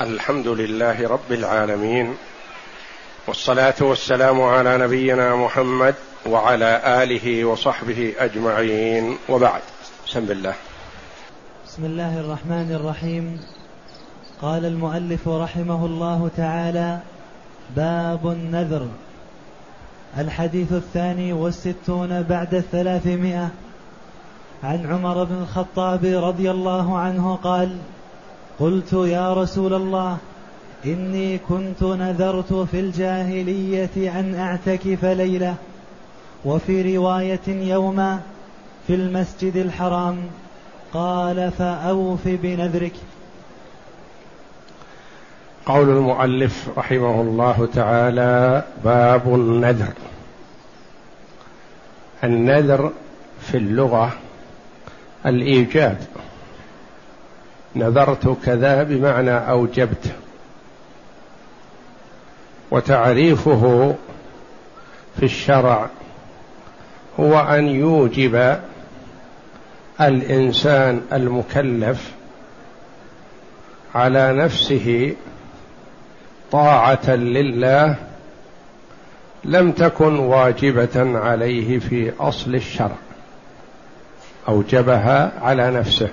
الحمد لله رب العالمين والصلاة والسلام على نبينا محمد وعلى آله وصحبه أجمعين. وبعد بسم الله. بسم الله الرحمن الرحيم. قال المؤلف رحمه الله تعالى باب النذر. الحديث الثاني والستون بعد الثلاثمائة. عن عمر بن الخطاب رضي الله عنه قال قلت يا رسول الله إني كنت نذرت في الجاهلية أن أعتكف ليلة وفي رواية يوما في المسجد الحرام قال فأوف بنذرك. قول المؤلف رحمه الله تعالى باب النذر. النذر في اللغة الإيجاب نذرت كذا بمعنى أوجبت. وتعريفه في الشرع هو أن يوجب الإنسان المكلف على نفسه طاعة لله لم تكن واجبة عليه في أصل الشرع. أوجبها على نفسه.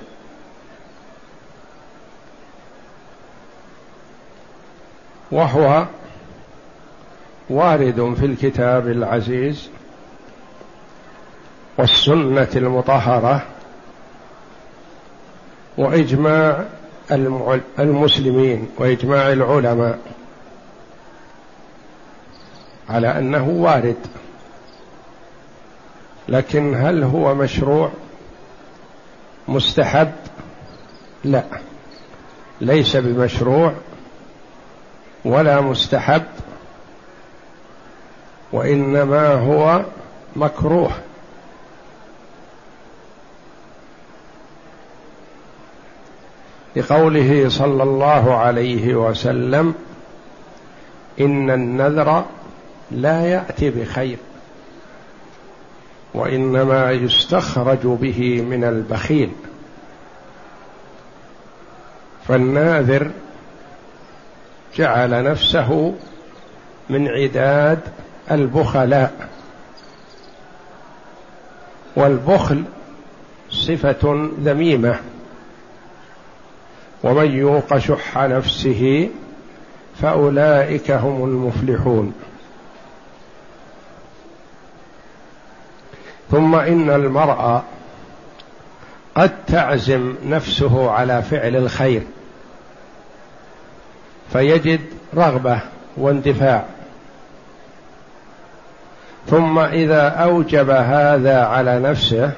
وهو وارد في الكتاب العزيز والسنة المطهرة وإجماع المسلمين وإجماع العلماء على أنه وارد. لكن هل هو مشروع؟ مستحب؟ لا. ليس بمشروع. ولا مستحب وإنما هو مكروه. لقوله صلى الله عليه وسلم إن النذر لا يأتي بخير وإنما يستخرج به من البخيل. فالناذر جعل نفسه من عداد البخلاء. والبخل صفة ذميمة. ومن يوق شح نفسه فأولئك هم المفلحون. ثم إن المرء قد تعزم نفسه على فعل الخير. فيجد رغبة واندفاع. ثم إذا أوجب هذا على نفسه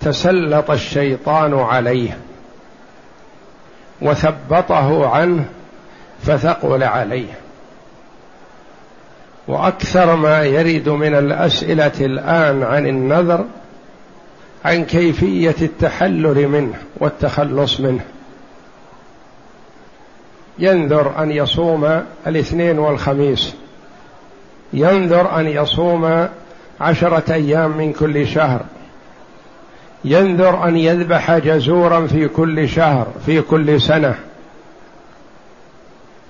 تسلط الشيطان عليه وثبطه عنه فثقل عليه. وأكثر ما يرد من الأسئلة الآن عن النذر عن كيفية التحلل منه والتخلص منه. ينذر أن يصوم الاثنين والخميس. ينذر أن يصوم عشرة أيام من كل شهر. ينذر أن يذبح جزورا في كل شهر في كل سنة.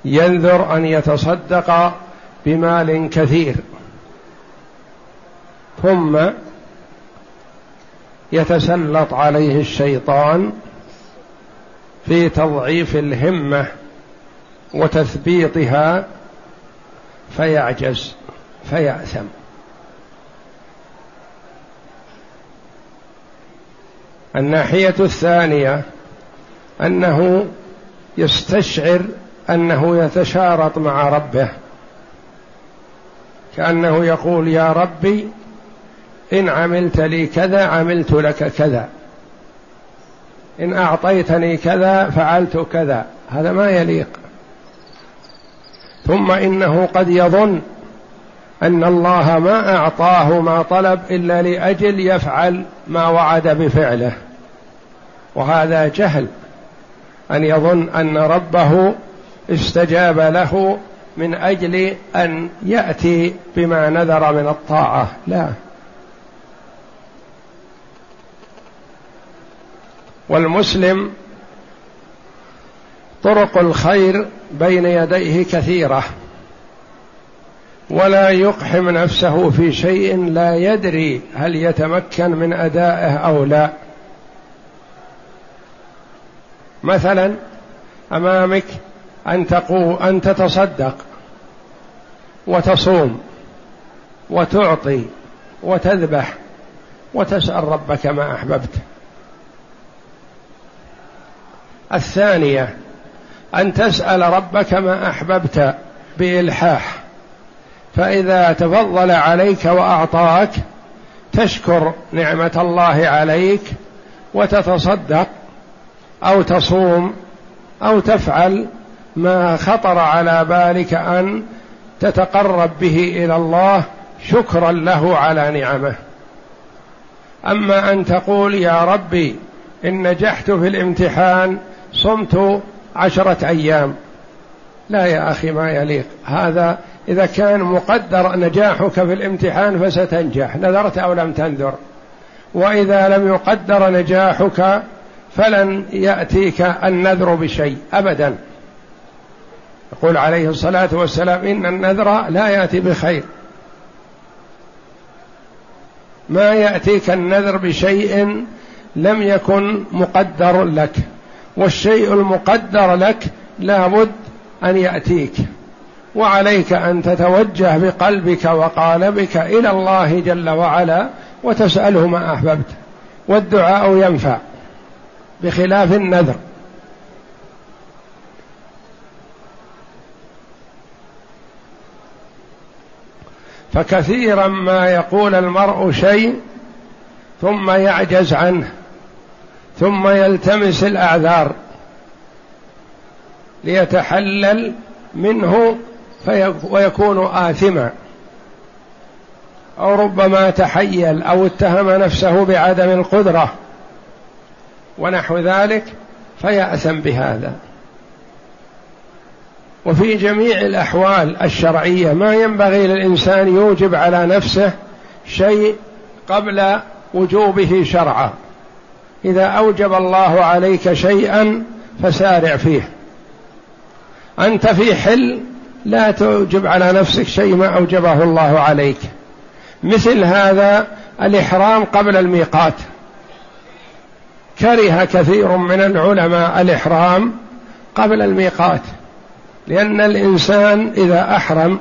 ينذر أن يتصدق بمال كثير. ثم يتسلط عليه الشيطان في تضعيف الهمة. وتثبيطها فيعجز فيأثم. الناحية الثانية أنه يستشعر أنه يتشارط مع ربه كأنه يقول يا ربي إن عملت لي كذا عملت لك كذا إن أعطيتني كذا فعلت كذا هذا ما يليق. ثم إنه قد يظن أن الله ما أعطاه ما طلب إلا لأجل يفعل ما وعد بفعله. وهذا جهل أن يظن أن ربه استجاب له من أجل أن يأتي بما نذر من الطاعة. لا. والمسلم طرق الخير بين يديه كثيرة. ولا يقحم نفسه في شيء لا يدري هل يتمكن من أدائه أو لا. مثلا أمامك أن تقو أن تتصدق وتصوم وتعطي وتذبح وتسأل ربك ما أحببت. الثانية أن تسأل ربك ما أحببت بإلحاح. فإذا تفضل عليك وأعطاك تشكر نعمة الله عليك وتتصدق أو تصوم أو تفعل ما خطر على بالك أن تتقرب به إلى الله شكرا له على نعمه. أما أن تقول يا ربي إن نجحت في الامتحان صمت عشرة أيام. لا يا أخي ما يليق. هذا إذا كان مقدر نجاحك في الامتحان فستنجح نذرت أو لم تنذر. وإذا لم يقدر نجاحك فلن يأتيك النذر بشيء ابدا. يقول عليه الصلاة والسلام إن النذر لا يأتي بخير. ما يأتيك النذر بشيء لم يكن مقدر لك. والشيء المقدر لك لابد أن يأتيك. وعليك أن تتوجه بقلبك وقالبك إلى الله جل وعلا وتسأله ما أحببت. والدعاء ينفع بخلاف النذر. فكثيرا ما يقول المرء شيء ثم يعجز عنه. ثم يلتمس الأعذار ليتحلل منه ويكون آثما. أو ربما تحيل أو اتهم نفسه بعدم القدرة ونحو ذلك فيأثم بهذا. وفي جميع الأحوال الشرعية ما ينبغي للإنسان يوجب على نفسه شيء قبل وجوبه شرعا. إذا أوجب الله عليك شيئا فسارع فيه. أنت في حل لا توجب على نفسك شيء ما أوجبه الله عليك. مثل هذا الإحرام قبل الميقات. كره كثير من العلماء الإحرام قبل الميقات. لأن الإنسان إذا أحرم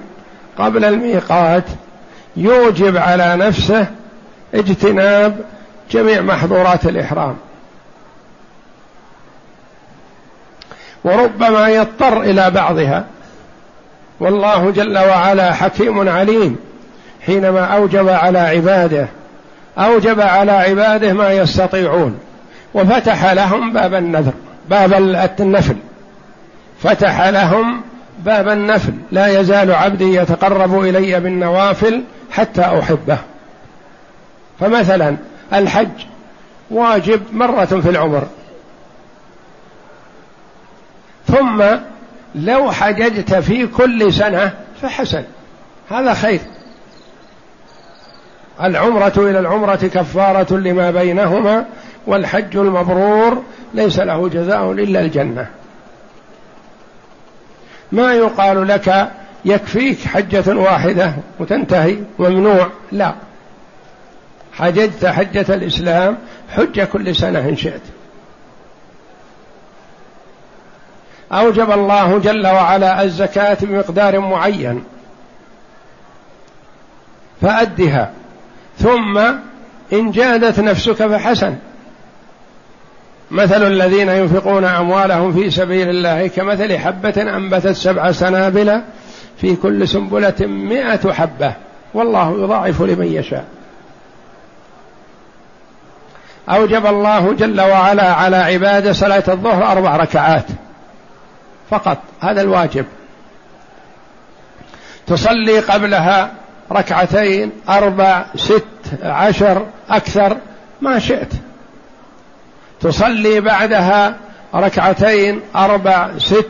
قبل الميقات يوجب على نفسه اجتناب جميع محظورات الإحرام. وربما يضطر إلى بعضها. والله جل وعلا حكيم عليم. حينما أوجب على عباده أوجب على عباده ما يستطيعون. وفتح لهم باب النذر باب النفل. فتح لهم باب النفل. لا يزال عبدي يتقرب إلي بالنوافل حتى أحبه. فمثلا الحج واجب مرة في العمر. ثم لو حججت في كل سنة فحسن. هذا خير. العمرة إلى العمرة كفارة لما بينهما والحج المبرور ليس له جزاء إلا الجنة. ما يقال لك يكفيك حجة واحدة وتنتهي ممنوع؟ لا. حججت حجة الإسلام حج كل سنة إن شئت. أوجب الله جل وعلا الزكاة بمقدار معين. فأدها. ثم إن جادت نفسك فحسن. مثل الذين ينفقون أموالهم في سبيل الله كمثل حبة أنبتت سبع سنابل في كل سنبلة مائه حبة. والله يضاعف لمن يشاء. أوجب الله جل وعلا على عباده صلاة الظهر أربع ركعات. فقط. هذا الواجب. تصلي قبلها ركعتين أربع ست عشر أكثر ما شئت. تصلي بعدها ركعتين أربع ست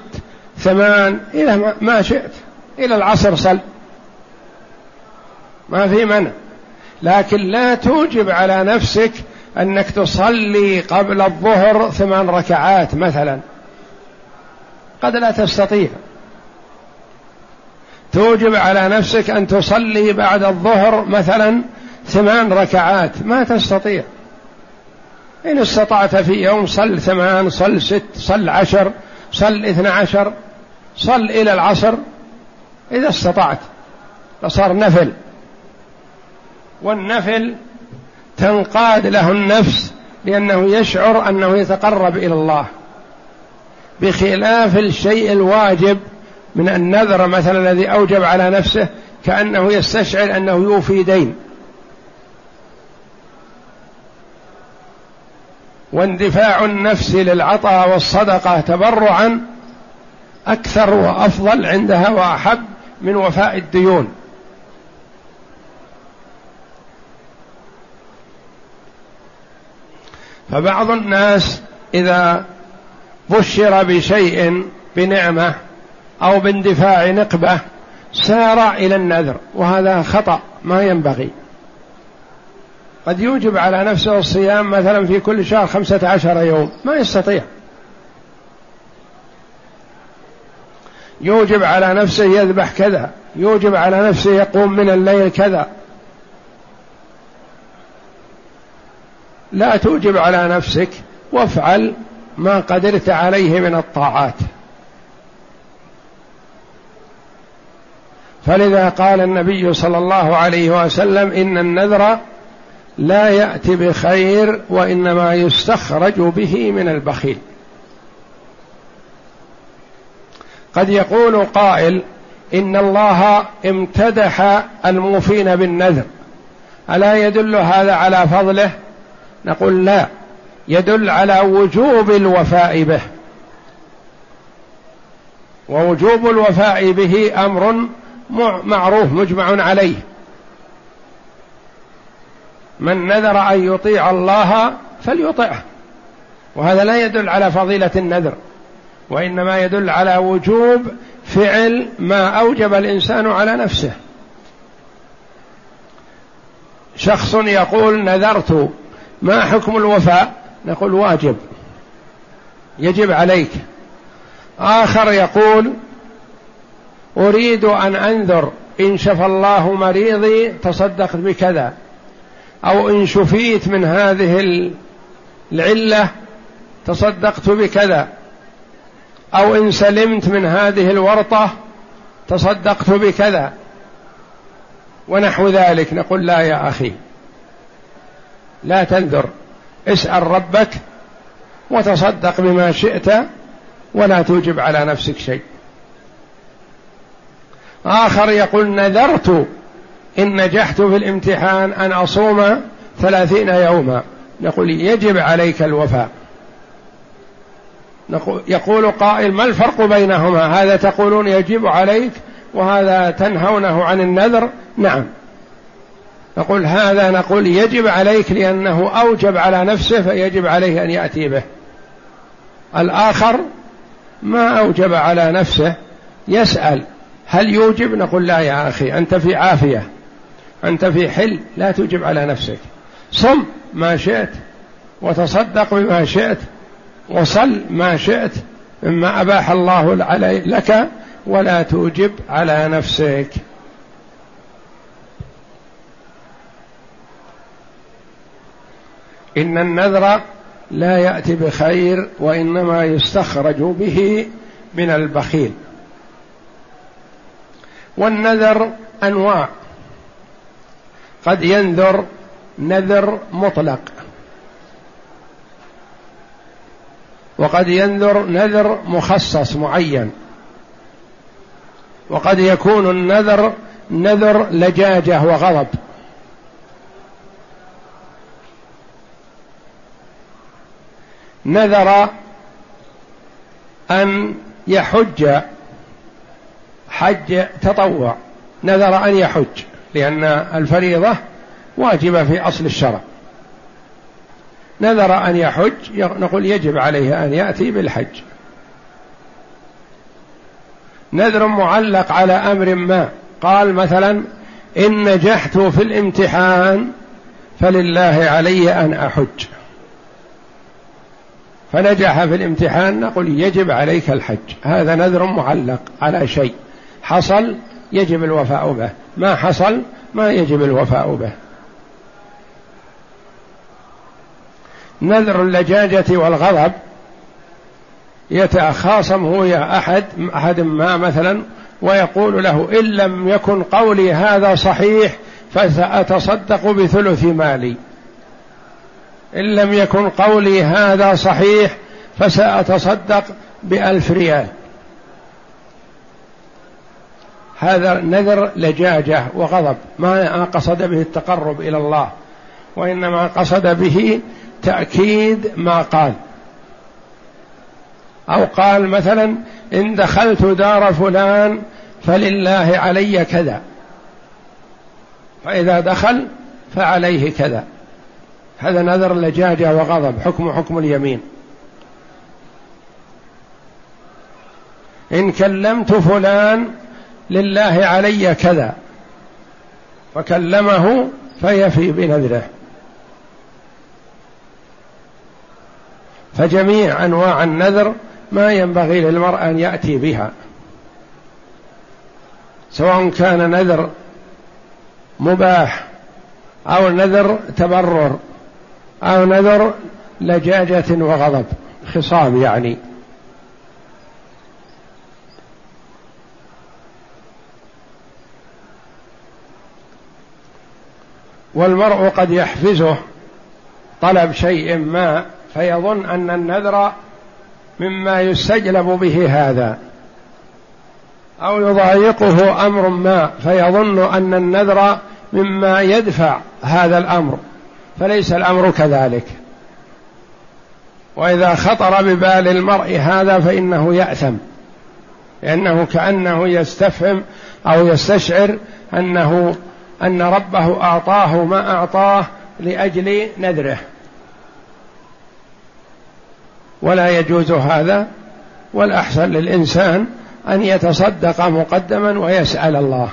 ثمان إلى ما شئت. إلى العصر صل. ما في منع. لكن لا توجب على نفسك أنك تصلي قبل الظهر ثمان ركعات مثلا. قد لا تستطيع. توجب على نفسك أن تصلي بعد الظهر مثلا ثمان ركعات. ما تستطيع. إن استطعت في يوم صل ثمان صل ست صل عشر صل اثنى عشر صل إلى العصر. إذا استطعت. فصار نفل. والنفل تنقاد له النفس لأنه يشعر أنه يتقرب إلى الله. بخلاف الشيء الواجب من النذر مثلا الذي أوجب على نفسه كأنه يستشعر أنه يوفي دين. واندفاع النفس للعطاء والصدقة تبرعا أكثر وأفضل عندها وأحب من وفاء الديون. فبعض الناس إذا بشر بشيء بنعمة أو باندفاع نقبة سار إلى النذر وهذا خطأ ما ينبغي. قد يوجب على نفسه الصيام مثلا في كل شهر خمسة عشر يوم ما يستطيع. يوجب على نفسه يذبح كذا يوجب على نفسه يقوم من الليل كذا. لا توجب على نفسك وافعل ما قدرت عليه من الطاعات. فلذا قال النبي صلى الله عليه وسلم إن النذر لا ياتي بخير وإنما يستخرج به من البخيل. قد يقول قائل إن الله امتدح الموفين بالنذر. ألا يدل هذا على فضله؟ نقول لا يدل على وجوب الوفاء به. ووجوب الوفاء به أمر معروف مجمع عليه. من نذر أن يطيع الله فليطعه. وهذا لا يدل على فضيلة النذر وإنما يدل على وجوب فعل ما أوجب الإنسان على نفسه. شخص يقول نذرت ما حكم الوفاء؟ نقول واجب. يجب عليك. آخر يقول أريد أن أنذر إن شفى الله مريضي تصدقت بكذا أو إن شفيت من هذه العلة تصدقت بكذا أو إن سلمت من هذه الورطة تصدقت بكذا. ونحو ذلك. نقول لا يا أخي. لا تنذر اسأل ربك وتصدق بما شئت ولا توجب على نفسك شيء. آخر يقول نذرت إن نجحت في الامتحان أن أصوم ثلاثين يوما. نقول يجب عليك الوفاء. يقول قائل ما الفرق بينهما؟ هذا تقولون يجب عليك وهذا تنهونه عن النذر؟ نعم. نقول هذا نقول يجب عليك لأنه أوجب على نفسه فيجب عليه أن يأتي به. الآخر ما أوجب على نفسه يسأل هل يوجب؟ نقول لا يا أخي أنت في عافية أنت في حل لا توجب على نفسك. صم ما شئت وتصدق بما شئت وصل ما شئت مما أباح الله لك ولا توجب على نفسك. إن النذر لا يأتي بخير وإنما يستخرج به من البخيل. والنذر أنواع. قد ينذر نذر مطلق. وقد ينذر نذر مخصص معين. وقد يكون النذر نذر لجاجة وغضب. نذر أن يحج حج تطوع. نذر أن يحج لأن الفريضة واجبة في أصل الشرع. نذر أن يحج نقول يجب عليه أن يأتي بالحج. نذر معلق على أمر ما. قال مثلا إن نجحت في الامتحان فلله علي أن أحج. فنجح في الامتحان نقول يجب عليك الحج. هذا نذر معلق على شيء. حصل يجب الوفاء به. ما حصل ما يجب الوفاء به. نذر اللجاجة والغضب. يتخاصم هو يا أحد أحد ما مثلا ويقول له إن لم يكن قولي هذا صحيح فسأتصدق بثلث مالي. إن لم يكن قولي هذا صحيح فسأتصدق بألف ريال. هذا نذر لجاجة وغضب ما قصد به التقرب إلى الله وإنما قصد به تأكيد ما قال. أو قال مثلا إن دخلت دار فلان فلله علي كذا فإذا دخل فعليه كذا. هذا نذر لجاجة وغضب. حكم حكم اليمين. إن كلمت فلان لله علي كذا. فكلمه فيفي بنذره. فجميع أنواع النذر ما ينبغي للمرء أن يأتي بها. سواء كان نذر مباح أو نذر تبرر. أو نذر لجاجة وغضب. خصام يعني. والمرء قد يحفزه طلب شيء ما فيظن أن النذر مما يستجلب به هذا. أو يضايقه أمر ما فيظن أن النذر مما يدفع هذا الأمر. فليس الأمر كذلك. وإذا خطر ببال المرء هذا فإنه يأثم. لأنه كأنه يستفهم أو يستشعر أنه أن ربه أعطاه ما أعطاه لأجل نذره. ولا يجوز هذا والأحسن للإنسان أن يتصدق مقدما ويسأل الله.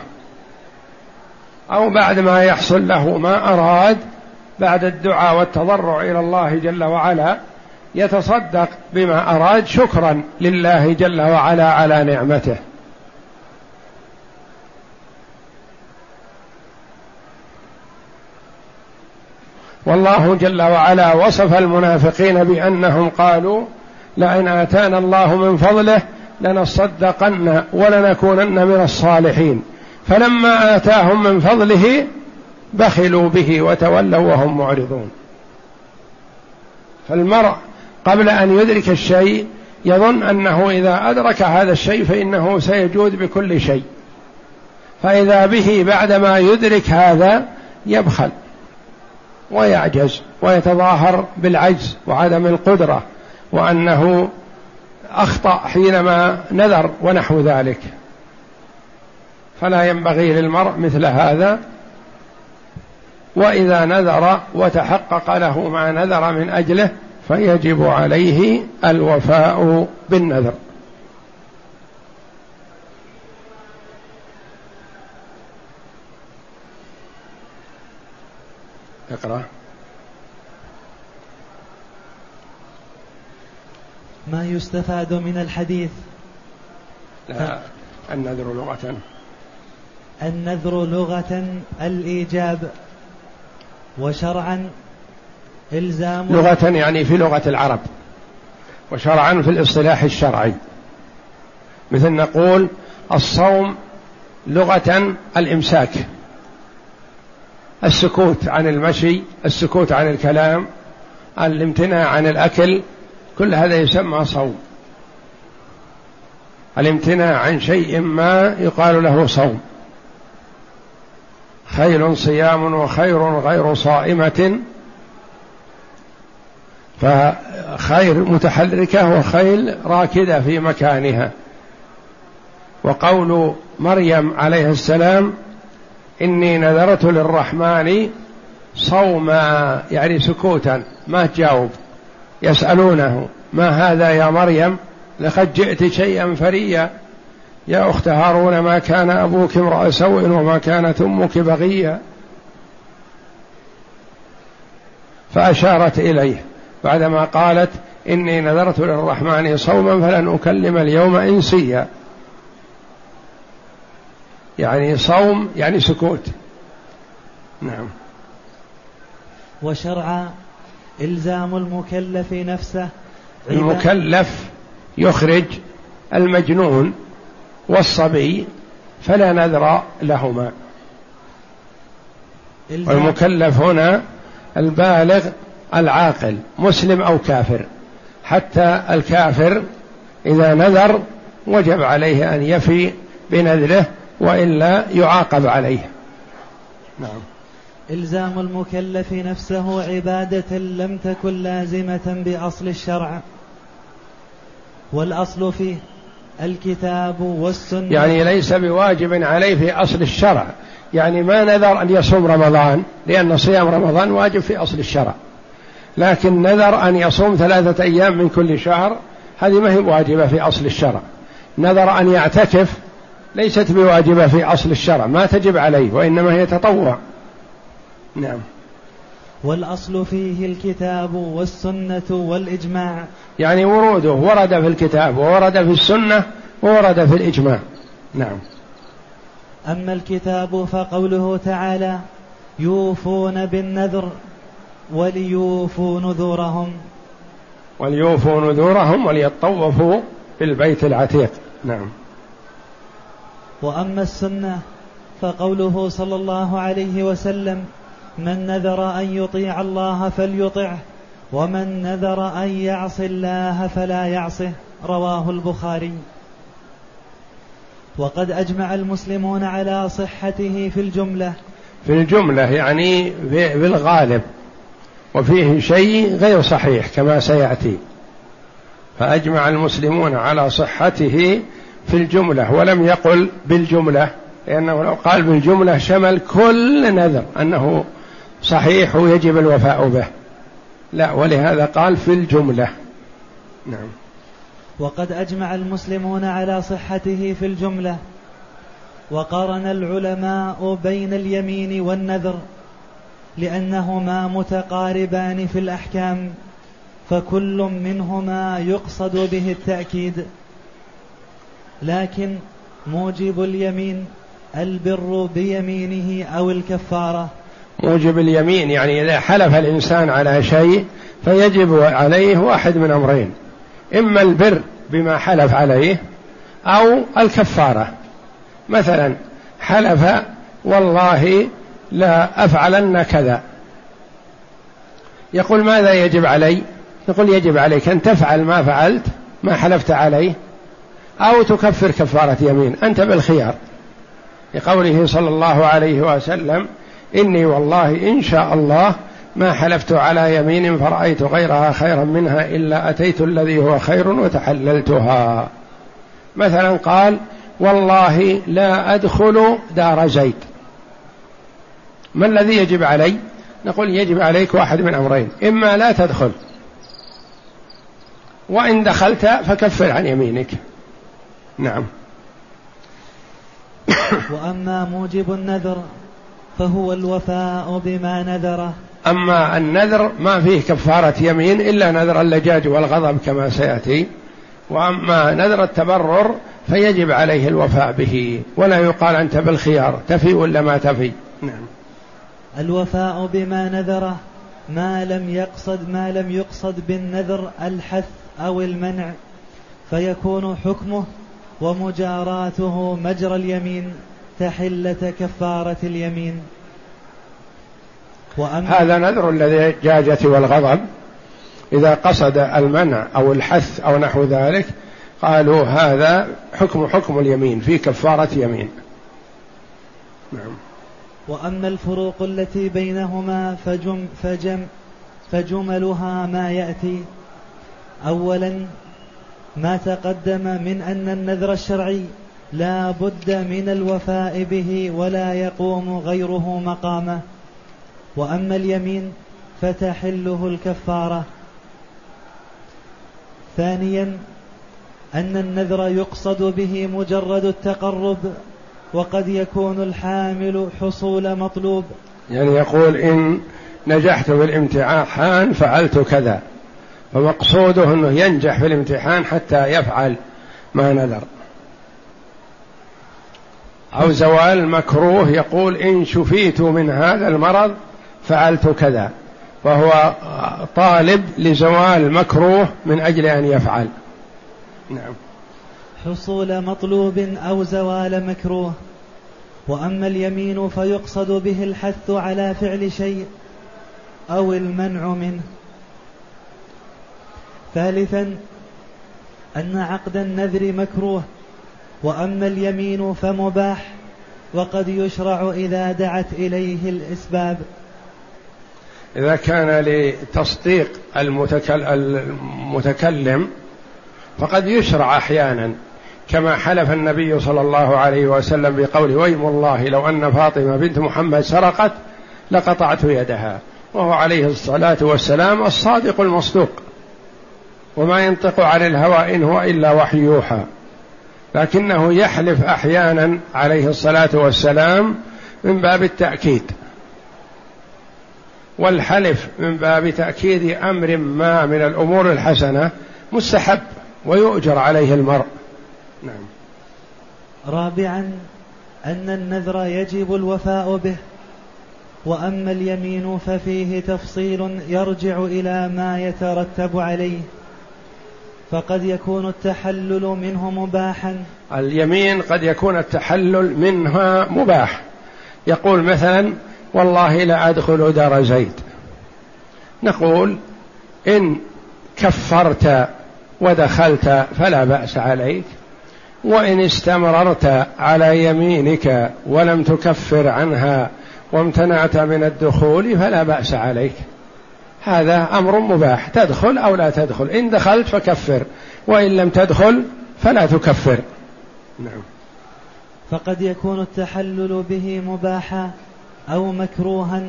أو بعد ما يحصل له ما أراد بعد الدعاء والتضرع إلى الله جل وعلا يتصدق بما أراد شكرا لله جل وعلا على نعمته. والله جل وعلا وصف المنافقين بأنهم قالوا لئن آتانا الله من فضله لنصدقن ولنكونن من الصالحين. فلما آتاهم من فضله بخلوا به وتولوا وهم معرضون. فالمرء قبل أن يدرك الشيء يظن أنه إذا أدرك هذا الشيء فإنه سيجود بكل شيء. فإذا به بعدما يدرك هذا يبخل ويعجز ويتظاهر بالعجز وعدم القدرة وأنه أخطأ حينما نذر ونحو ذلك. فلا ينبغي للمرء مثل هذا وإذا نذر وتحقق له ما نذر من أجله فيجب عليه الوفاء بالنذر. اقرأ. ما يستفاد من الحديث؟ لا النذر لغة. النذر لغة الإيجاب. وشرعا إلزام لغة يعني في لغة العرب وشرعا في الاصطلاح الشرعي. مثل نقول الصوم لغة الإمساك السكوت عن المشي السكوت عن الكلام الامتناع عن الأكل كل هذا يسمى صوم. الامتناع عن شيء ما يقال له صوم. خيل صيام وخير غير صائمة. فخير متحركة وخيل راكدة في مكانها. وقول مريم عليه السلام إني نذرت للرحمن صوما يعني سكوتا ما تجاوب. يسألونه ما هذا يا مريم؟ لقد جئت شيئا فريا. يا أخت هارون ما كان أبوك امرأ سوء وما كانت أمك بغيا. فأشارت إليه بعدما قالت إني نذرت للرحمن صوما فلن أكلم اليوم إنسيا. يعني صوم يعني سكوت. نعم. وشرعا إلزام المكلف نفسه المكلف يخرج المجنون. والصبي فلا نذر لهما. والمكلف هنا البالغ العاقل مسلم أو كافر. حتى الكافر إذا نذر وجب عليه أن يفي بنذره وإلا يعاقب عليه. نعم. إلزام المكلف نفسه عبادة لم تكن لازمة بأصل الشرع. والأصل فيه الكتاب والسنة. يعني ليس بواجب عليه في أصل الشرع. يعني ما نذر أن يصوم رمضان لأن صيام رمضان واجب في أصل الشرع. لكن نذر أن يصوم ثلاثة أيام من كل شهر هذه ما هي واجبة في أصل الشرع. نذر أن يعتكف ليست بواجبة في أصل الشرع. ما تجب عليه وإنما هي تطوع. نعم. والأصل فيه الكتاب والسنة والإجماع. يعني وروده ورد في الكتاب وورد في السنة وورد في الإجماع. نعم. أما الكتاب فقوله تعالى يوفون بالنذر وليوفوا نذورهم. وليوفوا نذورهم وليطوفوا بالبيت العتيق. نعم. وأما السنة فقوله صلى الله عليه وسلم من نذر أن يطيع الله فليطعه ومن نذر أن يعصي الله فلا يعصه رواه البخاري. وقد أجمع المسلمون على صحته في الجملة. في الجملة يعني في الغالب وفيه شيء غير صحيح كما سيأتي. فأجمع المسلمون على صحته في الجملة ولم يقل بالجملة لأنه لو قال بالجملة شمل كل نذر أنه صحيح ويجب الوفاء به. لا ولهذا قال في الجملة. نعم. وقد أجمع المسلمون على صحته في الجملة. وقارن العلماء بين اليمين والنذر لأنهما متقاربان في الأحكام فكل منهما يقصد به التأكيد. لكن موجب اليمين البر بيمينه أو الكفارة. موجب اليمين يعني إذا حلف الإنسان على شيء فيجب عليه واحد من أمرين. إما البر بما حلف عليه أو الكفارة. مثلا حلف والله لا أفعلن كذا. يقول ماذا يجب علي؟ يقول يجب عليك أن تفعل ما فعلت ما حلفت عليه أو تكفر كفارة يمين. أنت بالخيار. لقوله صلى الله عليه وسلم إني والله إن شاء الله ما حلفت على يمين فرأيت غيرها خيرا منها إلا أتيت الذي هو خير وتحللتها. مثلا قال والله لا أدخل دار زيد. ما الذي يجب علي؟ نقول يجب عليك واحد من أمرين. إما لا تدخل. وإن دخلت فكفر عن يمينك. نعم. وأما موجب النذر فهو الوفاء بما نذره. أما النذر ما فيه كفارة يمين إلا نذر اللجاج والغضب كما سيأتي. وأما نذر التبرر فيجب عليه الوفاء به ولا يقال أنت بالخيار تفي ولا ما تفي؟ نعم. الوفاء بما نذره ما لم يقصد ما لم يقصد بالنذر الحث أو المنع فيكون حكمه ومجاراته مجرى اليمين. تحلة كفارة اليمين. هذا نذر اللجاجة والغضب. إذا قصد المنع أو الحث أو نحو ذلك قالوا هذا حكم حكم اليمين في كفارة يمين. نعم. وأما الفروق التي بينهما فجم فجم فجملها ما يأتي. أولا ما تقدم من أن النذر الشرعي لا بد من الوفاء به ولا يقوم غيره مقامه. وأما اليمين فتحله الكفارة. ثانيا أن النذر يقصد به مجرد التقرب وقد يكون الحامل حصول مطلوب. يعني يقول إن نجحت في الامتحان فعلت كذا فمقصوده إنه ينجح في الامتحان حتى يفعل ما نذر. أو زوال مكروه يقول إن شفيت من هذا المرض فعلت كذا فهو طالب لزوال مكروه من أجل أن يفعل. نعم. حصول مطلوب أو زوال مكروه. وأما اليمين فيقصد به الحث على فعل شيء أو المنع منه. ثالثا أن عقد النذر مكروه. وأما اليمين فمباح وقد يشرع إذا دعت إليه الإسباب. إذا كان لتصديق المتكلم فقد يشرع أحيانا كما حلف النبي صلى الله عليه وسلم بقوله ويم الله لو أن فاطمة بنت محمد سرقت لقطعت يدها وهو عليه الصلاة والسلام الصادق المصدوق وما ينطق عن الهوى إن هو إلا وحي يوحى. لكنه يحلف أحيانا عليه الصلاة والسلام من باب التأكيد. والحلف من باب تأكيد أمر ما من الأمور الحسنة مستحب ويؤجر عليه المرء. نعم. رابعا أن النذر يجب الوفاء به وأما اليمين ففيه تفصيل يرجع إلى ما يترتب عليه. فقد يكون التحلل منه مباحا. اليمين قد يكون التحلل منها مباح. يقول مثلا والله لا أدخل دار زيد. نقول إن كفرت ودخلت فلا بأس عليك وإن استمررت على يمينك ولم تكفر عنها وامتنعت من الدخول فلا بأس عليك. هذا أمر مباح. تدخل أو لا تدخل. إن دخلت فكفر. وإن لم تدخل فلا تكفر. نعم. فقد يكون التحلل به مباحا أو مكروها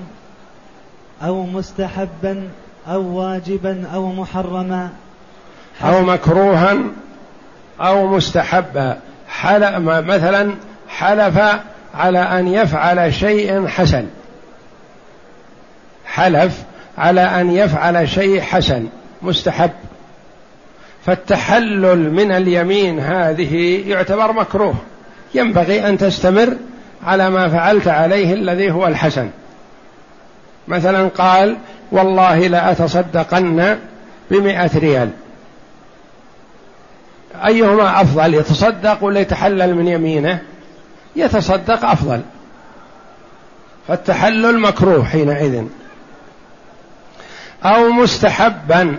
أو مستحبا أو واجبا أو محرما. أو مكروها أو مستحبا. حل مثلا حلف على أن يفعل شيء حسن. حلف على أن يفعل شيء حسن مستحب. فالتحلل من اليمين هذه يعتبر مكروه. ينبغي أن تستمر على ما فعلت عليه الذي هو الحسن. مثلا قال والله لأتصدقن بمئة ريال. أيهما أفضل؟ يتصدق ولا يتحلل من يمينه؟ يتصدق أفضل. فالتحلل مكروه حينئذ. أو مستحبا.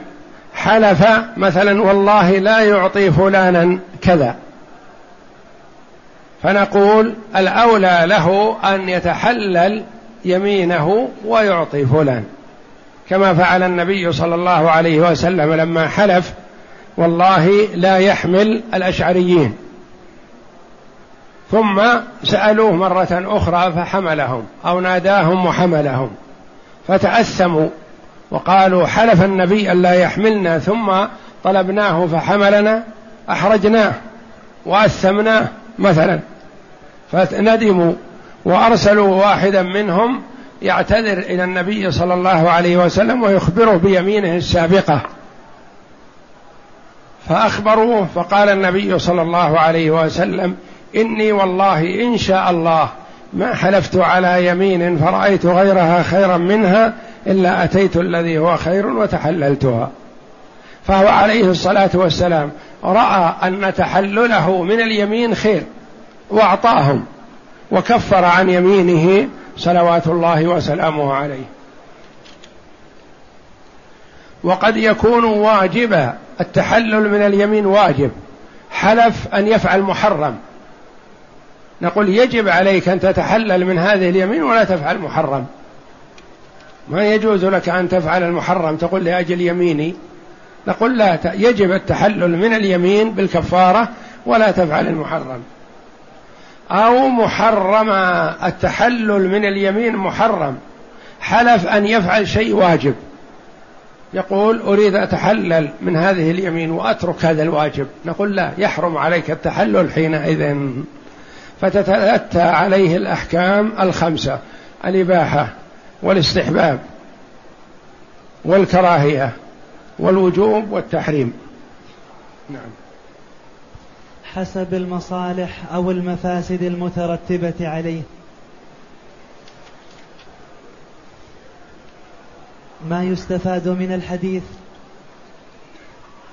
حلف مثلا والله لا يعطي فلانا كذا. فنقول الأولى له أن يتحلل يمينه ويعطي فلان. كما فعل النبي صلى الله عليه وسلم لما حلف والله لا يحمل الأشعريين. ثم سألوه مرة أخرى فحملهم أو ناداهم وحملهم. فتاثموا وقالوا حلف النبي ألا يحملنا ثم طلبناه فحملنا أحرجناه وأثمناه مثلا. فندموا وأرسلوا واحدا منهم يعتذر إلى النبي صلى الله عليه وسلم ويخبره بيمينه السابقة. فأخبروه فقال النبي صلى الله عليه وسلم إني والله إن شاء الله ما حلفت على يمين فرأيت غيرها خيرا منها إلا أتيت الذي هو خير وتحللتها. فهو عليه الصلاة والسلام رأى أن تحلله من اليمين خير وأعطاهم وكفر عن يمينه صلوات الله وسلامه عليه. وقد يكون واجبا التحلل من اليمين واجب حلف أن يفعل محرم. نقول يجب عليك أن تتحلل من هذه اليمين ولا تفعل محرم. ما يجوز لك أن تفعل المحرم تقول لأجل يميني. نقول لا يجب التحلل من اليمين بالكفارة ولا تفعل المحرم. أو محرم التحلل من اليمين محرم. حلف أن يفعل شيء واجب. يقول أريد أتحلل من هذه اليمين وأترك هذا الواجب. نقول لا يحرم عليك التحلل حينئذ. فتتأتى عليه الأحكام الخمسة. الإباحة. والاستحباب والكراهية والوجوب والتحريم. نعم. حسب المصالح أو المفاسد المترتبة عليه. ما يستفاد من الحديث؟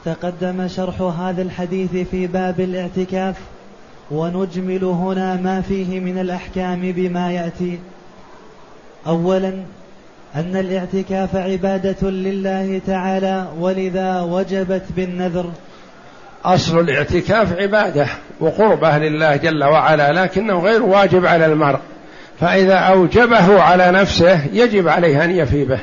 تقدم شرح هذا الحديث في باب الاعتكاف ونجمل هنا ما فيه من الأحكام بما يأتي. اولا أن الاعتكاف عبادة لله تعالى ولذا وجبت بالنذر. أصل الاعتكاف عبادة وقربه لله جل وعلا لكنه غير واجب على المرء. فإذا أوجبه على نفسه يجب عليه أن يفي به.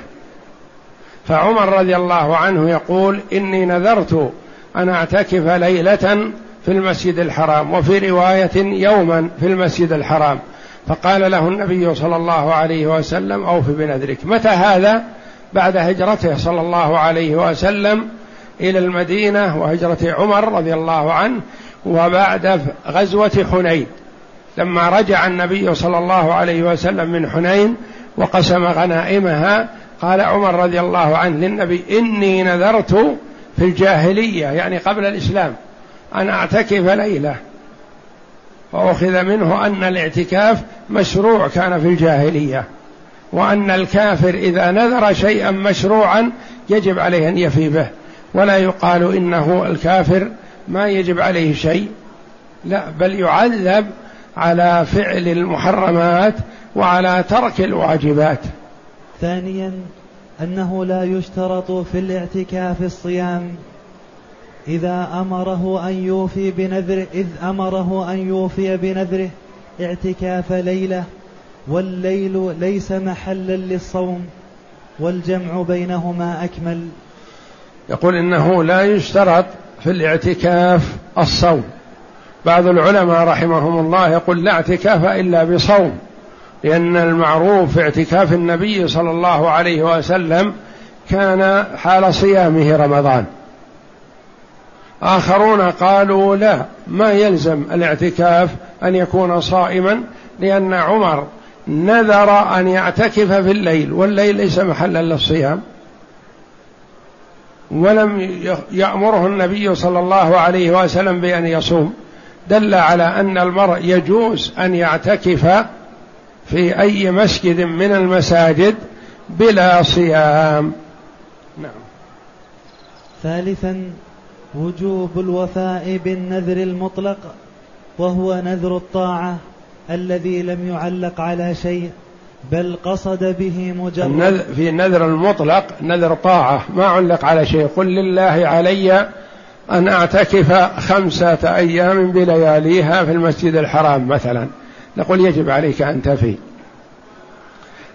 فعمر رضي الله عنه يقول إني نذرت أن أعتكف ليلة في المسجد الحرام وفي رواية يوما في المسجد الحرام. فقال له النبي صلى الله عليه وسلم أوف بنذرك. متى هذا؟ بعد هجرته صلى الله عليه وسلم إلى المدينة وهجرة عمر رضي الله عنه وبعد غزوة حنين. لما رجع النبي صلى الله عليه وسلم من حنين وقسم غنائمها قال عمر رضي الله عنه للنبي إني نذرت في الجاهلية يعني قبل الإسلام أن أعتكف ليلة. وأخذ منه أن الاعتكاف مشروع كان في الجاهلية وأن الكافر إذا نذر شيئا مشروعا يجب عليه أن يفي به. ولا يقال إنه الكافر ما يجب عليه شيء لا بل يعذب على فعل المحرمات وعلى ترك الواجبات. ثانيا أنه لا يشترط في الاعتكاف الصيام. إذا أمره أن يوفي بنذره إذ أمره أن يوفي بنذره اعتكاف ليلة والليل ليس محلا للصوم والجمع بينهما أكمل. يقول إنه لا يشترط في الاعتكاف الصوم. بعض العلماء رحمهم الله يقول لا اعتكاف إلا بصوم لأن المعروف في اعتكاف النبي صلى الله عليه وسلم كان حال صيامه رمضان. آخرون قالوا لا ما يلزم الاعتكاف أن يكون صائما لأن عمر نذر أن يعتكف في الليل والليل ليس محلا للصيام. ولم يأمره النبي صلى الله عليه وسلم بأن يصوم. دل على أن المرء يجوز أن يعتكف في أي مسجد من المساجد بلا صيام. نعم. ثالثا وجوب الوفاء بالنذر المطلق وهو نذر الطاعة الذي لم يعلق على شيء بل قصد به مجرد في النذر المطلق نذر طاعة ما علق على شيء. قل لله علي أن أعتكف خمسة أيام بلياليها في المسجد الحرام مثلا. نقول يجب عليك أن تفي.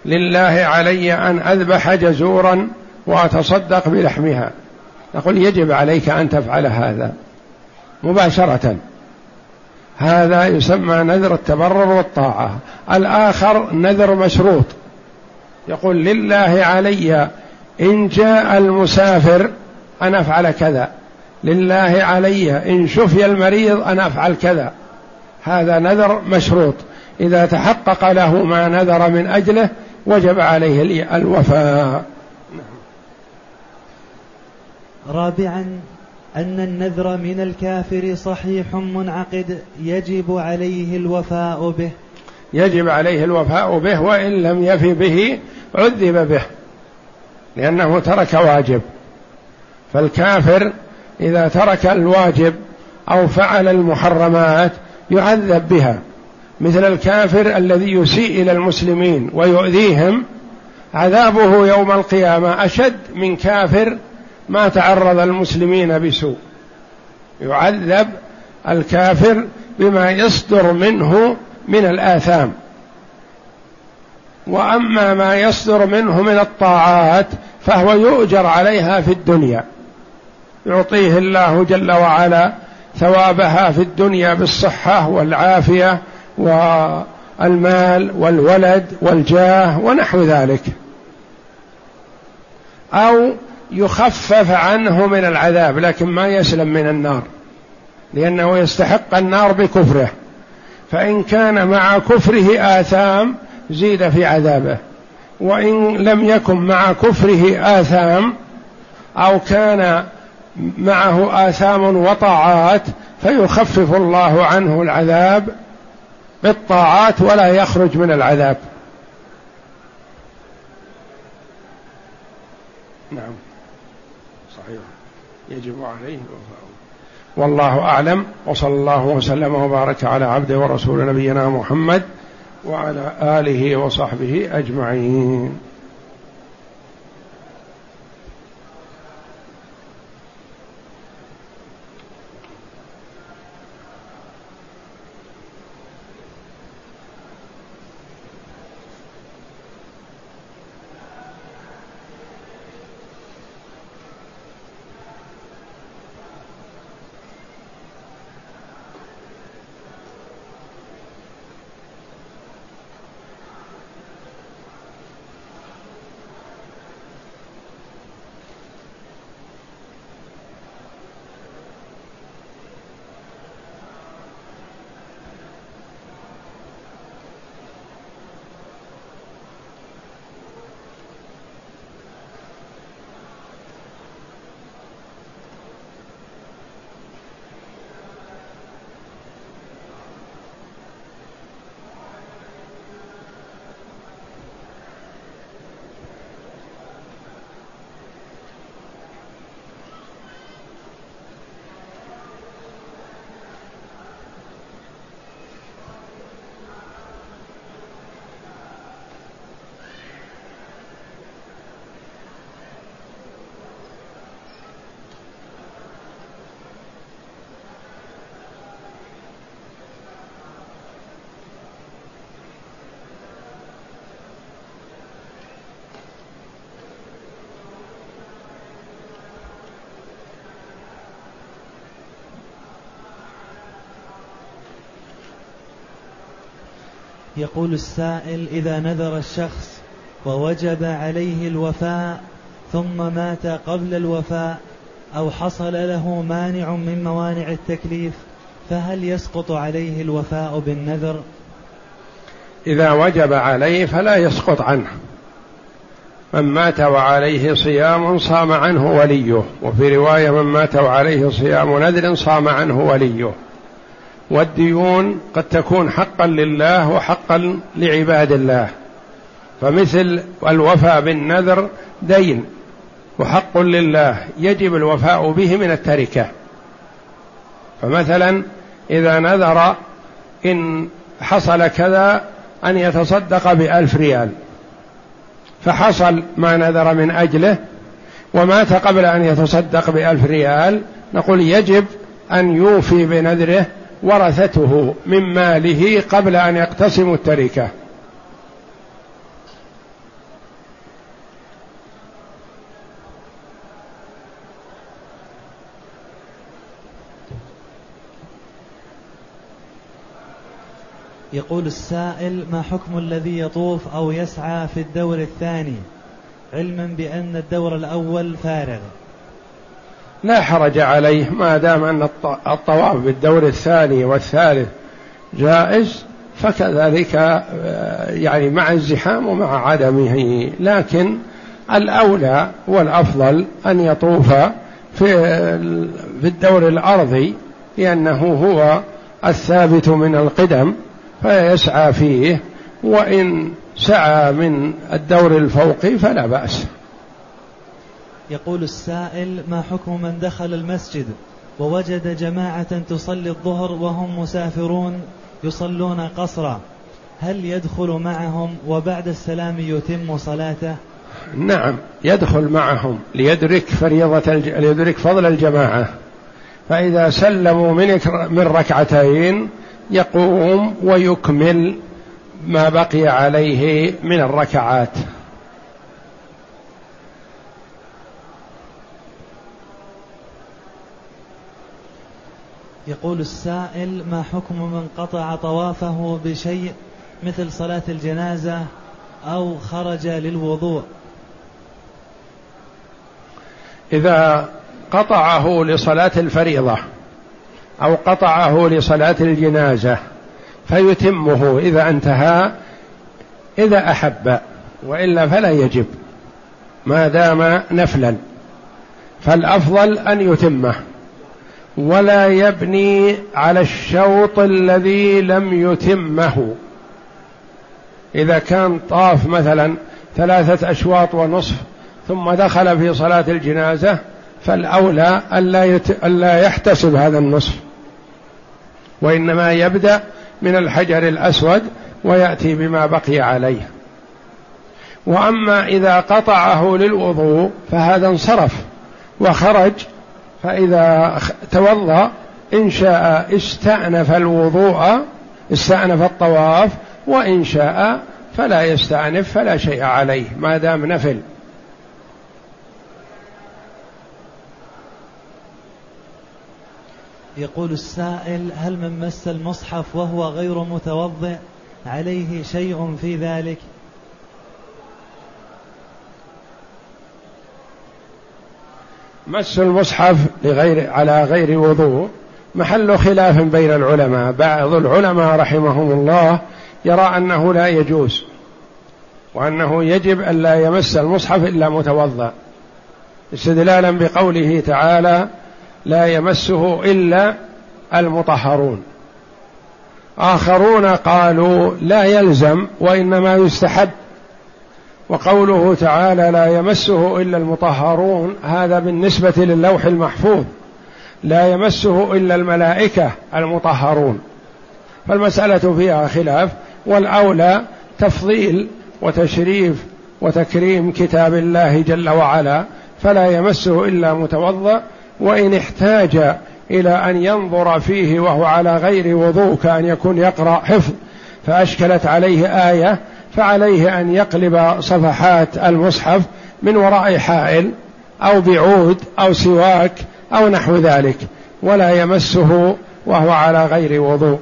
لله علي أن أذبح جزورا وأتصدق بلحمها. نقول يجب عليك أن تفعل هذا مباشرة. هذا يسمى نذر التبرر والطاعة. الآخر نذر مشروط. يقول لله علي إن جاء المسافر أن أفعل كذا. لله علي إن شفي المريض أن أفعل كذا. هذا نذر مشروط. إذا تحقق له ما نذر من أجله وجب عليه الوفاء. رابعا أن النذر من الكافر صحيح منعقد يجب عليه الوفاء به. يجب عليه الوفاء به وإن لم يف به عذب به لأنه ترك واجب. فالكافر إذا ترك الواجب أو فعل المحرمات يعذب بها. مثل الكافر الذي يسيء إلى المسلمين ويؤذيهم عذابه يوم القيامة أشد من كافر ما تعرض المسلمين بسوء. يعذب الكافر بما يصدر منه من الآثام. وأما ما يصدر منه من الطاعات فهو يؤجر عليها في الدنيا. يعطيه الله جل وعلا ثوابها في الدنيا بالصحة والعافية والمال والولد والجاه ونحو ذلك. أو يخفف عنه من العذاب لكن ما يسلم من النار. لأنه يستحق النار بكفره. فإن كان مع كفره آثام زيد في عذابه. وإن لم يكن مع كفره آثام أو كان معه آثام وطاعات فيخفف الله عنه العذاب بالطاعات ولا يخرج من العذاب. نعم. يجب عليه الوفاء والله أعلم وصلى الله وسلم وبارك على عبده ورسول نبينا محمد وعلى آله وصحبه أجمعين. يقول السائل إذا نذر الشخص ووجب عليه الوفاء ثم مات قبل الوفاء أو حصل له مانع من موانع التكليف فهل يسقط عليه الوفاء بالنذر؟ إذا وجب عليه فلا يسقط عنه. من مات وعليه صيام صام عنه وليه. وفي رواية من مات وعليه صيام نذر صام عنه وليه. والديون قد تكون حقا لله وحقا لعباد الله. فمثل الوفاء بالنذر دين وحق لله يجب الوفاء به من التركة. فمثلا إذا نذر إن حصل كذا أن يتصدق بألف ريال. فحصل ما نذر من أجله ومات قبل أن يتصدق بألف ريال. نقول يجب أن يوفي بنذره ورثته من ماله قبل أن يقتسموا التركة. يقول السائل ما حكم الذي يطوف أو يسعى في الدور الثاني؟ علما بأن الدور الأول فارغ. لا حرج عليه ما دام أن الطواف بالدور الثاني والثالث جائز فكذلك آه، يعني مع الزحام ومع عدمه. لكن الأولى والأفضل أن يطوف في في الدور الأرضي لأنه هو الثابت من القدم فيسعى فيه وإن سعى من الدور الفوقي فلا بأس. يقول السائل ما حكم من دخل المسجد ووجد جماعة تصلي الظهر وهم مسافرون يصلون قصرا؟ هل يدخل معهم وبعد السلام يتم صلاته؟ نعم يدخل معهم ليدرك فريضة الج... ليدرك فضل الجماعة. فإذا سلموا من من ركعتين يقوم ويكمل ما بقي عليه من الركعات. يقول السائل ما حكم من قطع طوافه بشيء مثل صلاة الجنازة أو خرج للوضوء؟ إذا قطعه لصلاة الفريضة أو قطعه لصلاة الجنازة فيتمه إذا انتهى إذا أحب وإلا فلا يجب ما دام نفلا فالأفضل أن يتمه. ولا يبني على الشوط الذي لم يتمه. إذا كان طاف مثلا ثلاثة أشواط ونصف ثم دخل في صلاة الجنازة فالأولى الا يت... الا يحتسب هذا النصف. وإنما يبدأ من الحجر الأسود ويأتي بما بقي عليه. وأما إذا قطعه للوضوء فهذا انصرف وخرج فإذا توضأ إن شاء استأنف الوضوء استأنف الطواف وإن شاء فلا يستأنف فلا شيء عليه ما دام نفل. يقول السائل هل من مس المصحف وهو غير متوضئ؟ عليه شيء في ذلك؟ مس المصحف لغير على غير وضوء. محل خلاف بين العلماء. بعض العلماء رحمهم الله يرى أنه لا يجوز وأنه يجب أن لا يمس المصحف إلا متوضأ. استدلالا بقوله تعالى لا يمسه إلا المطهرون آخرون قالوا لا يلزم وإنما يستحب وقوله تعالى لا يمسه إلا المطهرون هذا بالنسبة للوح المحفوظ. لا يمسه إلا الملائكة المطهرون. فالمسألة فيها خلاف والأولى تفضيل وتشريف وتكريم كتاب الله جل وعلا فلا يمسه إلا متوضأ وإن احتاج إلى أن ينظر فيه وهو على غير وضوء كأن يكون يقرأ حفظ فأشكلت عليه آية فعليه أن يقلب صفحات المصحف من وراء حائل أو بعود أو سواك أو نحو ذلك ولا يمسه وهو على غير وضوء.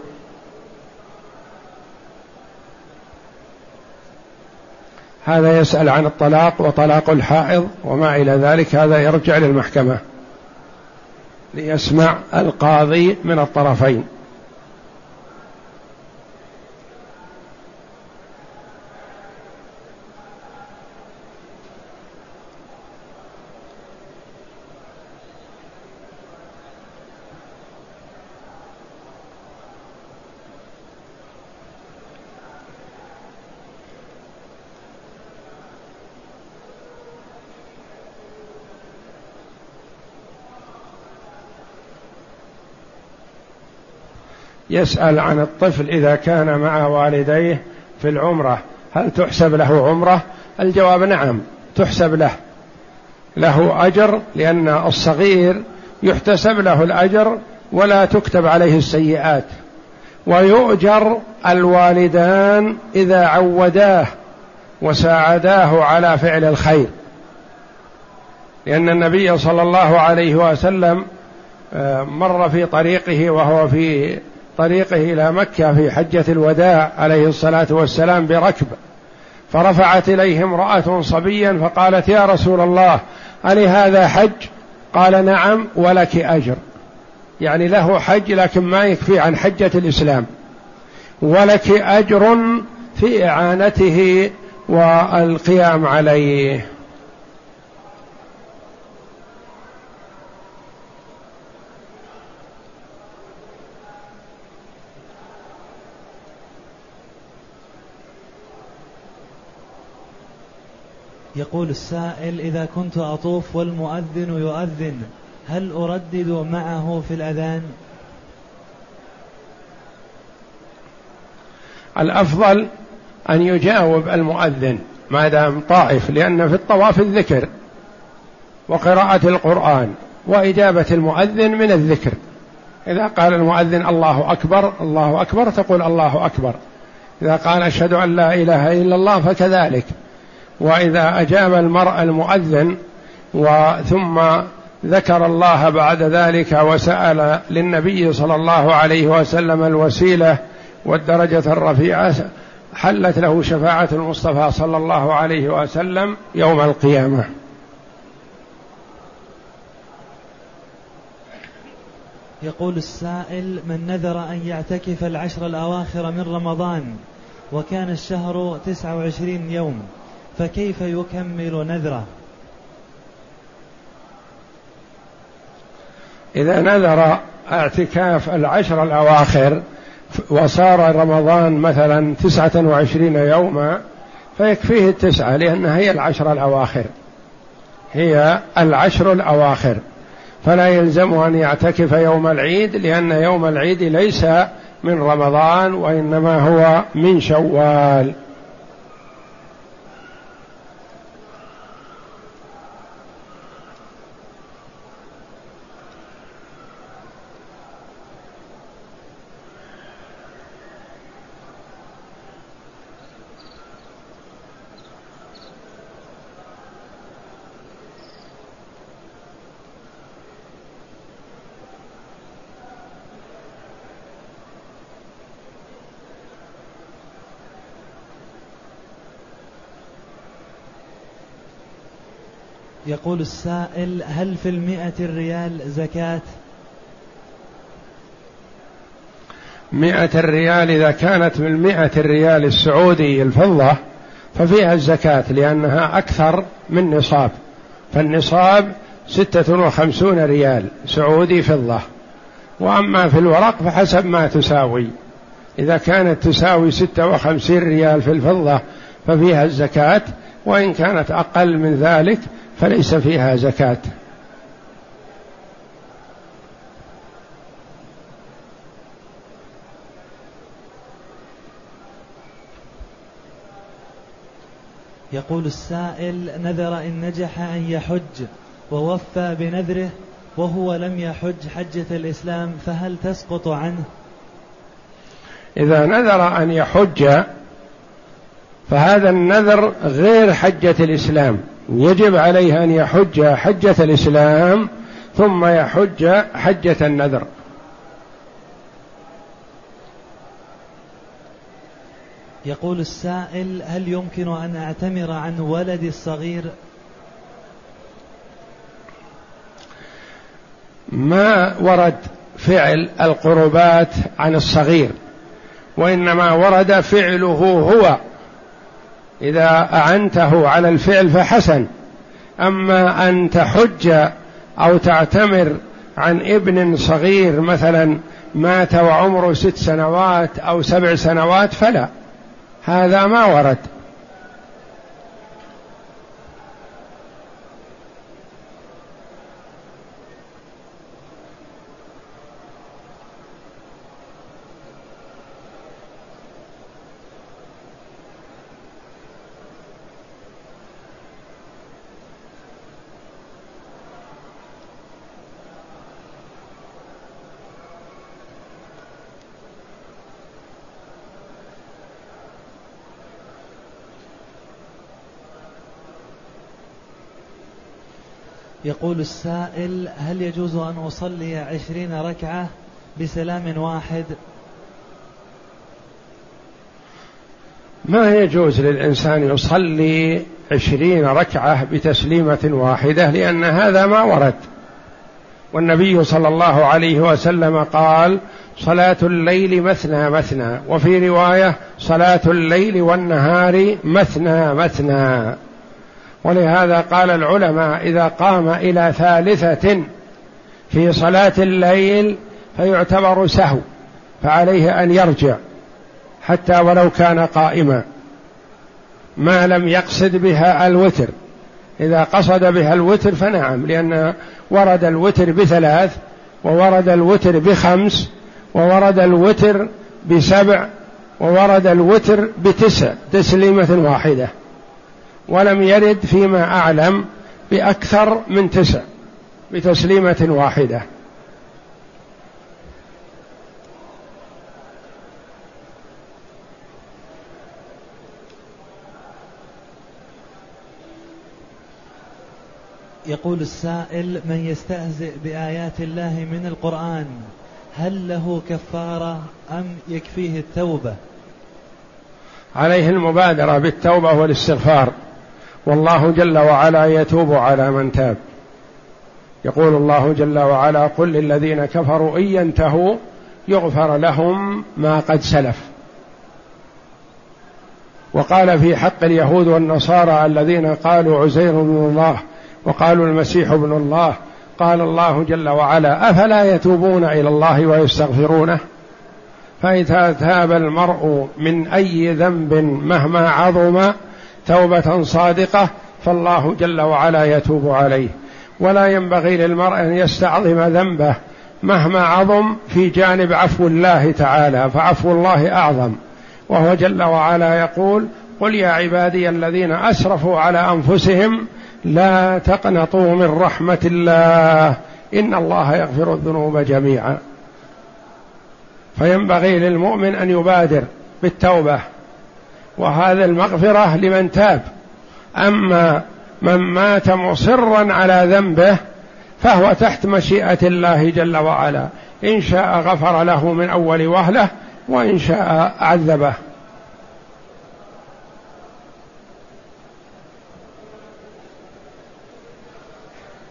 هذا يسأل عن الطلاق وطلاق الحائض وما إلى ذلك هذا يرجع للمحكمة ليسمع القاضي من الطرفين. يسأل عن الطفل إذا كان مع والديه في العمرة هل تحسب له عمرة؟ الجواب نعم تحسب له. له أجر لأن الصغير يحتسب له الأجر ولا تكتب عليه السيئات. ويؤجر الوالدان إذا عوداه وساعداه على فعل الخير. لأن النبي صلى الله عليه وسلم آه، مر في طريقه وهو في طريقه إلى مكة في حجة الوداع عليه الصلاة والسلام بركب. فرفعت إليه امرأة صبيا فقالت يا رسول الله ألي هذا حج؟ قال نعم ولك أجر. يعني له حج لكن ما يكفي عن حجة الإسلام. ولك أجر في إعانته والقيام عليه. يقول السائل إذا كنت أطوف والمؤذن يؤذن هل أردد معه في الأذان؟ الأفضل أن يجاوب المؤذن ما دام طائف لأن في الطواف الذكر وقراءة القرآن وإجابة المؤذن من الذكر. إذا قال المؤذن الله أكبر الله أكبر تقول الله أكبر. إذا قال أشهد أن لا إله إلا الله فكذلك. وإذا أجاب المرء المؤذن وثم ذكر الله بعد ذلك وسأل للنبي صلى الله عليه وسلم الوسيلة والدرجة الرفيعة حلت له شفاعة المصطفى صلى الله عليه وسلم يوم القيامة. يقول السائل من نذر أن يعتكف العشر الأواخر من رمضان وكان الشهر تسعة وعشرين يوم فكيف يكمل نذره؟ إذا نذر اعتكاف العشر الأواخر وصار رمضان مثلا تسعة وعشرين يوما فيكفيه التسعة لأنها هي العشر الأواخر. هي العشر الأواخر. فلا يلزم أن يعتكف يوم العيد لأن يوم العيد ليس من رمضان وإنما هو من شوال. يقول السائل هل في المئة الريال زكاة؟ مئة الريال إذا كانت من مئة الريال السعودي الفضة ففيها الزكاة لأنها أكثر من نصاب. فالنصاب ستة وخمسون ريال سعودي فضة. وأما في الورق فحسب ما تساوي. إذا كانت تساوي ستة وخمسين ريال في الفضة ففيها الزكاة وإن كانت أقل من ذلك فليس فيها زكاة. يقول السائل نذر إن نجح أن يحج ووفى بنذره وهو لم يحج حجة الإسلام فهل تسقط عنه؟ إذا نذر أن يحج فهذا النذر غير حجة الإسلام. يجب عليه أن يحج حجة الإسلام ثم يحج حجة النذر. يقول السائل هل يمكن أن أعتمر عن ولدي الصغير؟ ما ورد فعل القربات عن الصغير وإنما ورد فعله هو. إذا أعنته على الفعل فحسن. أما أن تحج أو تعتمر عن ابن صغير مثلا مات وعمره ست سنوات أو سبع سنوات فلا. هذا ما ورد. يقول السائل هل يجوز أن أصلي عشرين ركعة بسلام واحد؟ ما يجوز للإنسان يصلي عشرين ركعة بتسليمة واحدة لأن هذا ما ورد. والنبي صلى الله عليه وسلم قال صلاة الليل مثنى مثنى وفي رواية صلاة الليل والنهار مثنى مثنى ولهذا قال العلماء إذا قام إلى ثالثة في صلاة الليل فيعتبر سهو فعليه أن يرجع حتى ولو كان قائما. ما لم يقصد بها الوتر. إذا قصد بها الوتر فنعم لأن ورد الوتر بثلاث وورد الوتر بخمس وورد الوتر بسبع وورد الوتر بتسع تسليمة واحدة. ولم يرد فيما أعلم بأكثر من تسع بتسليمة واحدة. يقول السائل من يستهزئ بآيات الله من القرآن؟ هل له كفارة أم يكفيه التوبة؟ عليه المبادرة بالتوبة والاستغفار. والله جل وعلا يتوب على من تاب. يقول الله جل وعلا قل للذين كفروا إن ينتهوا يغفر لهم ما قد سلف. وقال في حق اليهود والنصارى الذين قالوا عزير بن الله وقالوا المسيح ابن الله قال الله جل وعلا أفلا يتوبون إلى الله ويستغفرونه؟ فإذا تاب المرء من أي ذنب مهما عظم توبة صادقة فالله جل وعلا يتوب عليه. ولا ينبغي للمرء أن يستعظم ذنبه مهما عظم في جانب عفو الله تعالى فعفو الله أعظم. وهو جل وعلا يقول قل يا عبادي الذين أسرفوا على أنفسهم لا تقنطوا من رحمة الله إن الله يغفر الذنوب جميعا. فينبغي للمؤمن أن يبادر بالتوبة وهذا المغفرة لمن تاب. أما من مات مصرا على ذنبه فهو تحت مشيئة الله جل وعلا. إن شاء غفر له من أول وهلة وإن شاء عذبه.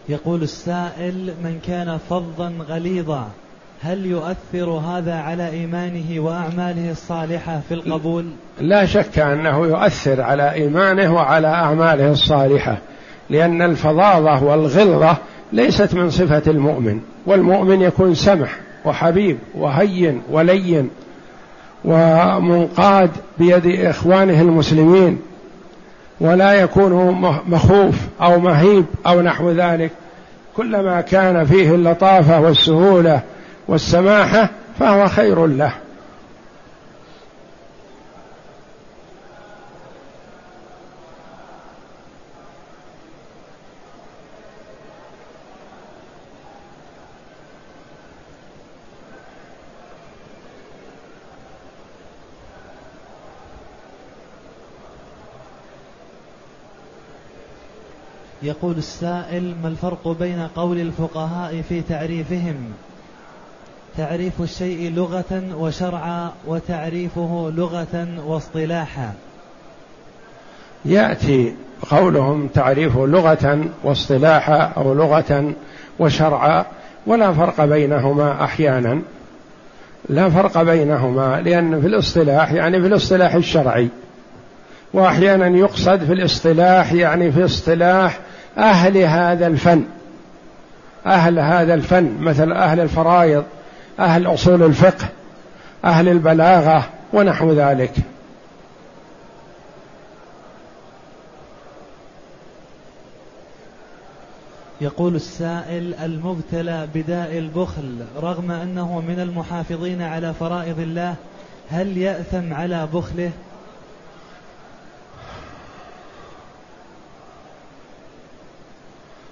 يقول السائل من كان فظا غليظا هل يؤثر هذا على إيمانه وأعماله الصالحة في القبول؟ لا شك أنه يؤثر على إيمانه وعلى أعماله الصالحة لأن الفظاظة والغلظة ليست من صفة المؤمن والمؤمن يكون سمح وحبيب وهين ولين ومنقاد بيد إخوانه المسلمين ولا يكون مخوف أو مهيب أو نحو ذلك. كلما كان فيه اللطافة والسهولة والسماحة فهو خير له. يقول السائل ما الفرق بين قول الفقهاء في تعريفهم؟ تعريف الشيء لغة وشرعا وتعريفه لغة واصطلاحا. يأتي قولهم تعريفه لغة واصطلاحا أو لغة وشرعا ولا فرق بينهما أحيانا. لا فرق بينهما لأن في الاصطلاح يعني في الاصطلاح الشرعي. وأحيانا يقصد في الاصطلاح يعني في اصطلاح أهل هذا الفن. أهل هذا الفن مثل أهل الفرائض. أهل أصول الفقه أهل البلاغة ونحو ذلك. يقول السائل المبتلى بداء البخل رغم أنه من المحافظين على فرائض الله هل يأثم على بخله؟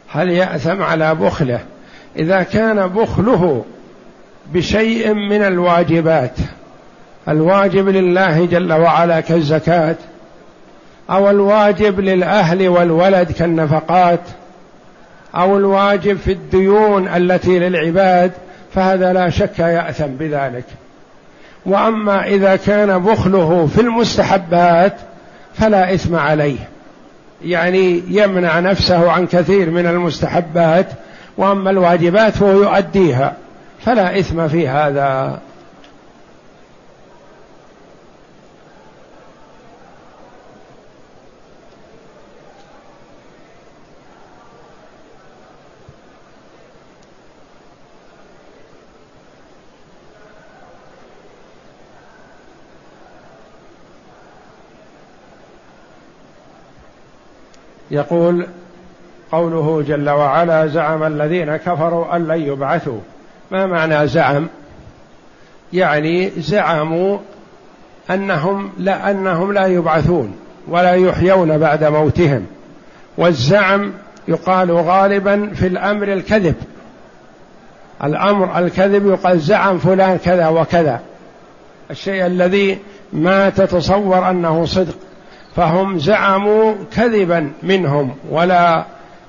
هل يأثم على بخله؟ إذا كان بخله بشيء من الواجبات. الواجب لله جل وعلا كالزكاة أو الواجب للأهل والولد كالنفقات أو الواجب في الديون التي للعباد فهذا لا شك يأثم بذلك. وأما إذا كان بخله في المستحبات فلا إثم عليه. يعني يمنع نفسه عن كثير من المستحبات وأما الواجبات فهو يؤديها. فلا إثم في هذا. يقول قوله جل وعلا زعم الذين كفروا أن لن يبعثوا. ما معنى زعم؟ يعني زعموا أنهم لا أنهم لا يبعثون ولا يحيون بعد موتهم والزعم يقال غالبا في الأمر الكذب. الأمر الكذب يقال زعم فلان كذا وكذا. الشيء الذي ما تتصور أنه صدق فهم زعموا كذبا منهم ولا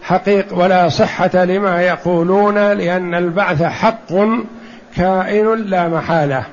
حقيق ولا صحة لما يقولون لأن البعث حق كائن لا محالة.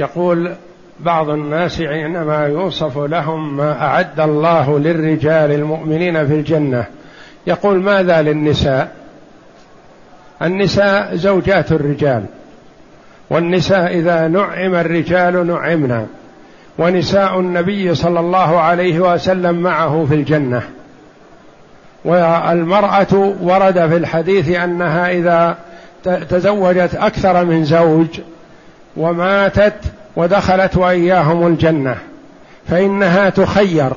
يقول بعض الناس عندما يوصف لهم ما أعد الله للرجال المؤمنين في الجنة. يقول ماذا للنساء؟ النساء زوجات الرجال والنساء إذا نعم الرجال نعمنا ونساء النبي صلى الله عليه وسلم معه في الجنة. والمرأة ورد في الحديث أنها إذا تزوجت أكثر من زوج وماتت ودخلت وإياهم الجنة فإنها تخير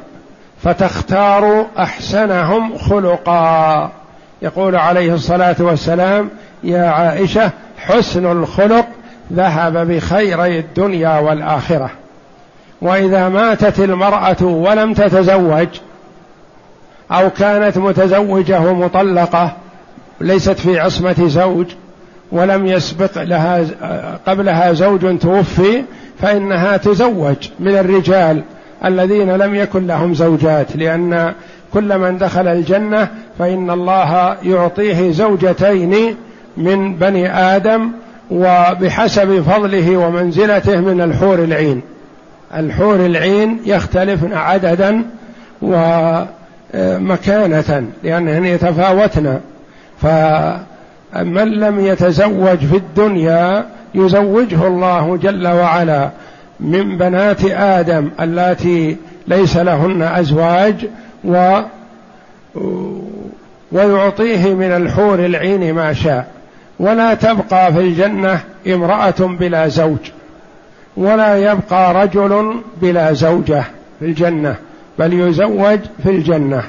فتختار أحسنهم خلقا. يقول عليه الصلاة والسلام يا عائشة حسن الخلق ذهب بخيري الدنيا والآخرة. وإذا ماتت المرأة ولم تتزوج أو كانت متزوجة مطلقة ليست في عصمة زوج ولم يسبق لها قبلها زوج توفي فإنها تزوج من الرجال الذين لم يكن لهم زوجات لأن كل من دخل الجنة فإن الله يعطيه زوجتين من بني آدم وبحسب فضله ومنزلته من الحور العين. الحور العين يختلفن عددا ومكانة لأنهن يتفاوتن. فمن لم يتزوج في الدنيا يزوجه الله جل وعلا من بنات آدم اللاتي ليس لهن أزواج و ويعطيه من الحور العين ما شاء. ولا تبقى في الجنة امرأة بلا زوج. ولا يبقى رجل بلا زوجة في الجنة بل يزوج في الجنة.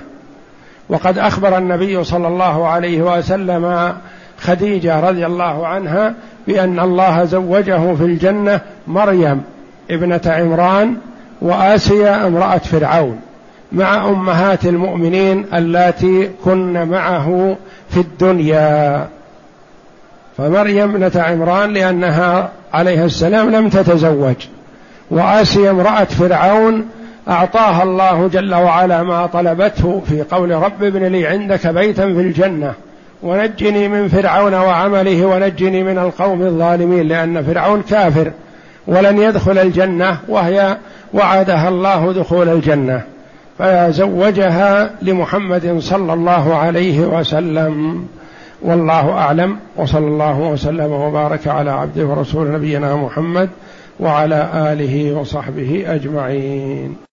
وقد أخبر النبي صلى الله عليه وسلم خديجة رضي الله عنها بأن الله زوجه في الجنة مريم ابنة عمران وآسيا امرأة فرعون مع أمهات المؤمنين اللاتي كن معه في الدنيا. فمريم ابنة عمران لأنها عليه السلام لم تتزوج. وآسيا امرأة فرعون أعطاها الله جل وعلا ما طلبته في قول رب ابن لي عندك بيتا في الجنة. ونجني من فرعون وعمله ونجني من القوم الظالمين لأن فرعون كافر ولن يدخل الجنة وهي وعدها الله دخول الجنة فزوجها لمحمد صلى الله عليه وسلم. والله أعلم وصلى الله وسلم وبارك على عبده ورسول نبينا محمد وعلى آله وصحبه أجمعين.